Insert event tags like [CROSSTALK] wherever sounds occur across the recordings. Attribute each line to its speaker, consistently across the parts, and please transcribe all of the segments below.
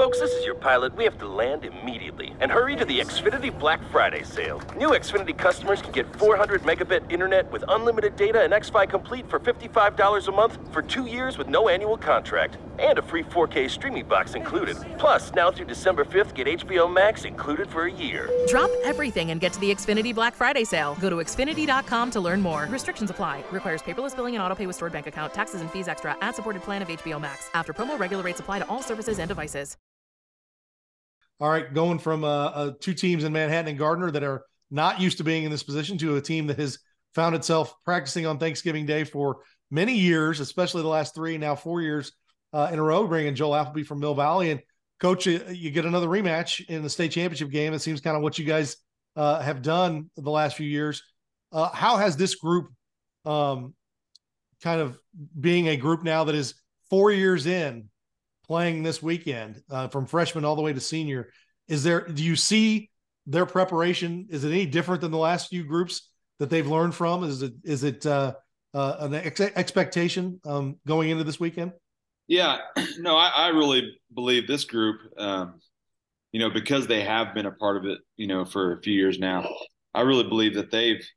Speaker 1: Folks, this is your pilot. We have to land immediately and hurry to the Xfinity Black Friday sale. New Xfinity customers can get 400 megabit internet with unlimited data and XFi Complete for $55 a month for two years with no annual contract. And a free 4K streaming box included. Plus, now through December 5th, get HBO Max included for a year.
Speaker 2: Drop everything and get to the Xfinity Black Friday sale. Go to Xfinity.com to learn more. Restrictions apply. Requires paperless billing and autopay with stored bank account. Taxes and fees extra. Ad supported plan of HBO Max. After promo, regular rates apply to all services and devices.
Speaker 3: All right, going from uh, uh, two teams in Manhattan and Gardner that are not used to being in this position to a team that has found itself practicing on Thanksgiving Day for many years, especially the last three, now four years uh, in a row, bringing Joel Applebee from Mill Valley. And coach, uh, you get another rematch in the state championship game. It seems kind of what you guys uh, have done the last few years. Uh, how has this group um, kind of being a group now that is four years in playing this weekend uh, from freshman all the way to senior. Is there, do you see their preparation? Is it any different than the last few groups that they've learned from? Is it, is it uh, uh, an ex- expectation um, going into this weekend?
Speaker 4: Yeah, [CLEARS THROAT] no, I, I really believe this group, um, you know, because they have been a part of it, you know, for a few years now. I really believe that they've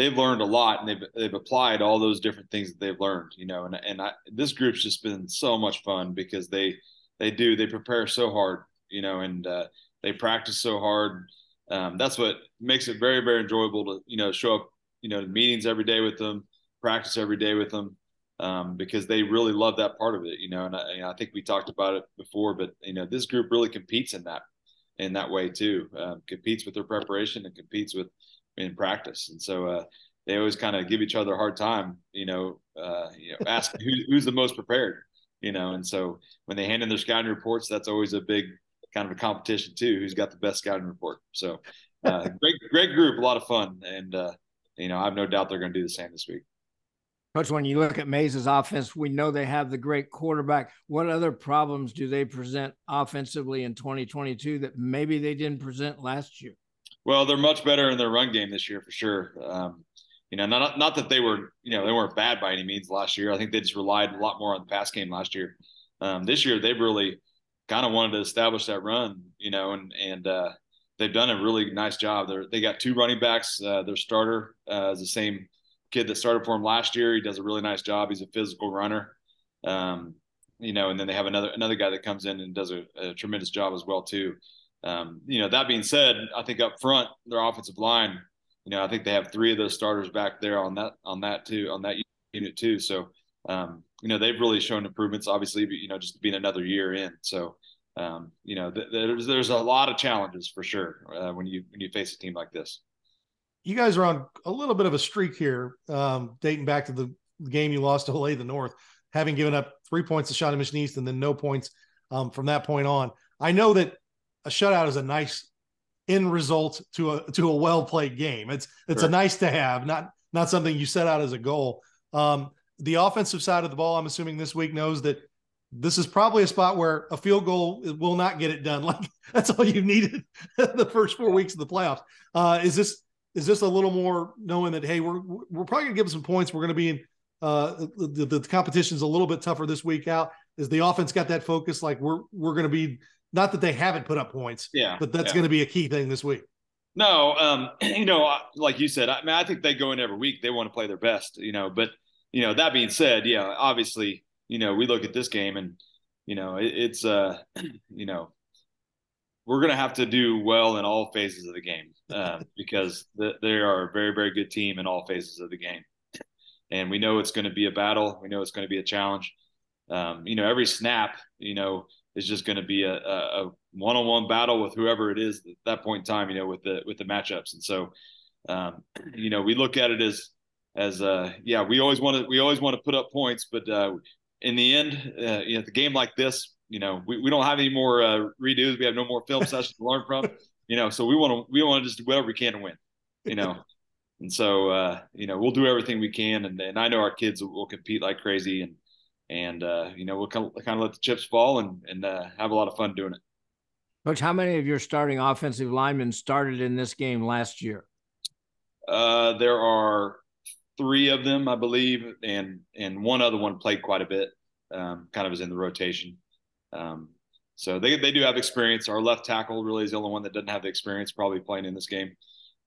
Speaker 4: they've learned a lot and they've they've applied all those different things that they've learned you know and and I, this group's just been so much fun because they they do they prepare so hard you know and uh, they practice so hard. Um, that's what makes it very very enjoyable to you know show up you know meetings every day with them practice every day with them um, because they really love that part of it you know and I, and I, think we talked about it before but you know this group really competes in that in that way too. Um, competes with their preparation and competes with in practice. And so uh, they always kind of give each other a hard time, you know, uh, you know ask who, who's the most prepared, you know. And so when they hand in their scouting reports, that's always a big kind of a competition too. Who's got the best scouting report? So uh, [LAUGHS] great, great group, a lot of fun, and uh, you know, I have no doubt they're going to do the same this week.
Speaker 5: Coach, when you look at Maize' offense, we know they have the great quarterback. What other problems do they present offensively in 2022 that maybe they didn't present last year?
Speaker 4: Well, they're much better in their run game this year for sure. Um, you know, not not that they were, you know, they weren't bad by any means last year. I think they just relied a lot more on the pass game last year. Um, this year, they've really kind of wanted to establish that run, you know, and and uh, they've done a really nice job. They they got two running backs. Uh, their starter uh, is the same kid that started for him last year. He does a really nice job. He's a physical runner. Um, you know, and then they have another another guy that comes in and does a, a tremendous job as well too. Um, you know, that being said, I think up front, their offensive line, you know, I think they have three of those starters back there on that on that too on that unit too. So, um, you know, they've really shown improvements. Obviously, you know, just being another year in. So, um, you know, th- there's there's a lot of challenges for sure uh, when you when you face a team like this.
Speaker 3: You guys are on a little bit of a streak here, um, dating back to the game you lost to Olathe North, having given up three points to Shawnee Mission East and then no points um, from that point on. I know that a shutout is a nice end result to a to a well played game. It's it's sure. a nice to have, not not something you set out as a goal. Um, the offensive side of the ball, I'm assuming this week knows that this is probably a spot where a field goal will not get it done. [LAUGHS] Like that's all you needed [LAUGHS] the first four weeks of the playoffs. Uh, is this is this a little more knowing that hey, we're we're probably gonna give them some points. We're gonna be in uh, the, the competition's a little bit tougher this week out. Is the offense got that focus? Like we're we're gonna be not that they haven't put up points,
Speaker 4: yeah,
Speaker 3: but that's
Speaker 4: yeah.
Speaker 3: going to be a key thing this week.
Speaker 4: No, um, [CLEARS THROAT] you know, like you said, I mean, I think they go in every week. They want to play their best, you know. But you know, that being said, yeah, obviously, you know, we look at this game and you know, it, it's uh, [CLEARS THROAT] you know, we're going to have to do well in all phases of the game uh, [LAUGHS] because the, they are a very, very good team in all phases of the game. And we know it's going to be a battle. We know it's going to be a challenge. Um, you know, every snap, you know, is just going to be a, a, one-on-one battle with whoever it is at that point in time, you know, with the with the matchups. And so, um, you know, we look at it as as uh, yeah, we always want to we always want to put up points, but uh, in the end, uh, you know, the game like this, you know, we, we don't have any more uh, redos. We have no more film [LAUGHS] sessions to learn from, you know. So we want to we want to just do whatever we can to win, you know. [LAUGHS] And so, uh, you know, we'll do everything we can, and, and I know our kids will, will compete like crazy, and and uh, you know we'll kind of, kind of let the chips fall and and uh, have a lot of fun doing it.
Speaker 5: Coach, how many of your starting offensive linemen started in this game last year?
Speaker 4: Uh, there are three of them, I believe, and and one other one played quite a bit. Um, kind of is in the rotation. Um, so they they do have experience. Our left tackle really is the only one that doesn't have the experience, probably playing in this game.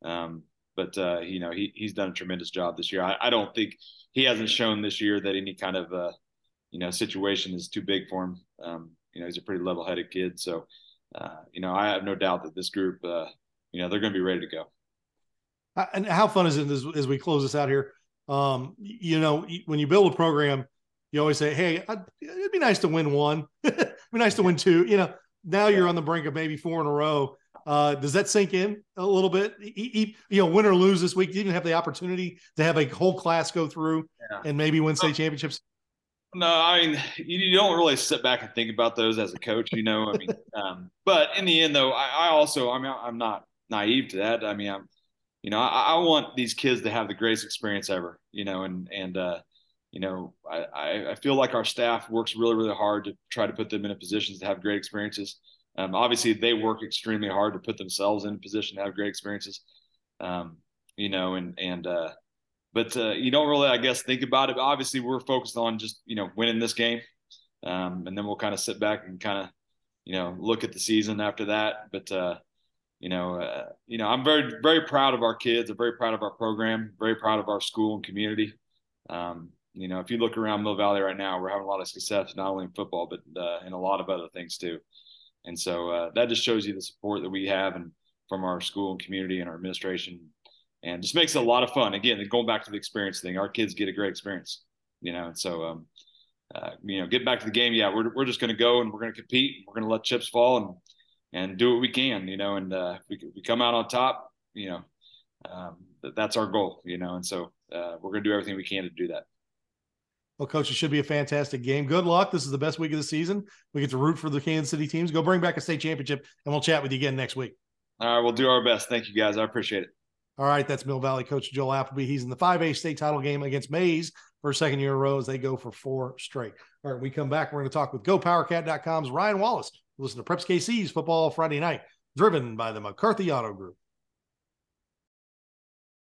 Speaker 4: Um, but uh, you know he he's done a tremendous job this year. I, I don't think he hasn't shown this year that any kind of uh, you know situation is too big for him. Um, you know he's a pretty level-headed kid, so uh, you know I have no doubt that this group, uh, you know, they're going to be ready to go.
Speaker 3: And how fun is it as, as we close this out here? Um, you know, when you build a program, you always say, "Hey, I'd, it'd be nice to win one. [LAUGHS] it'd be nice to win two. You know, now you're on the brink of maybe four in a row. Uh, does that sink in a little bit? You, know, win or lose this week, you didn't have the opportunity to have a whole class go through yeah. and maybe win state championships.
Speaker 4: No, I mean you, don't really sit back and think about those as a coach, you know. I mean, [LAUGHS] um, but in the end, though, I, I, also, I mean, I'm not naive to that. I mean, I'm, you know, I, I, want these kids to have the greatest experience ever, you know, and and uh, you know, I, I feel like our staff works really, really hard to try to put them in a positions to have great experiences. Um, obviously, they work extremely hard to put themselves in a position to have great experiences. Um, you know, and and uh, but uh, you don't really, I guess, think about it. Obviously, we're focused on just you know winning this game, um, and then we'll kind of sit back and kind of you know look at the season after that. But uh, you know, uh, you know, I'm very very proud of our kids. I'm very proud of our program. Very proud of our school and community. Um, you know, if you look around Mill Valley right now, we're having a lot of success, not only in football, but uh, in a lot of other things too. And so uh, that just shows you the support that we have and from our school and community and our administration, and just makes it a lot of fun. Again, going back to the experience thing, our kids get a great experience, you know. And so, um, uh, you know, get back to the game. Yeah, we're we're just going to go and we're going to compete. We're going to let chips fall and and do what we can, you know. And uh, we we come out on top, you know. Um, that's our goal, you know. And so uh, we're going to do everything we can to do that.
Speaker 3: Well, coach, it should be a fantastic game. Good luck. This is the best week of the season. We get to root for the Kansas City teams. Go bring back a state championship, and we'll chat with you again next week.
Speaker 4: All right, we'll do our best. Thank you, guys. I appreciate it.
Speaker 3: All right, that's Mill Valley coach Joel Applebee. He's in the 5A state title game against Maize for a second year in a row as they go for four straight. All right, we come back. We're going to talk with GoPowerCat.com's Ryan Wallace. Listen to Preps KC's Football Friday Night, driven by the McCarthy Auto Group.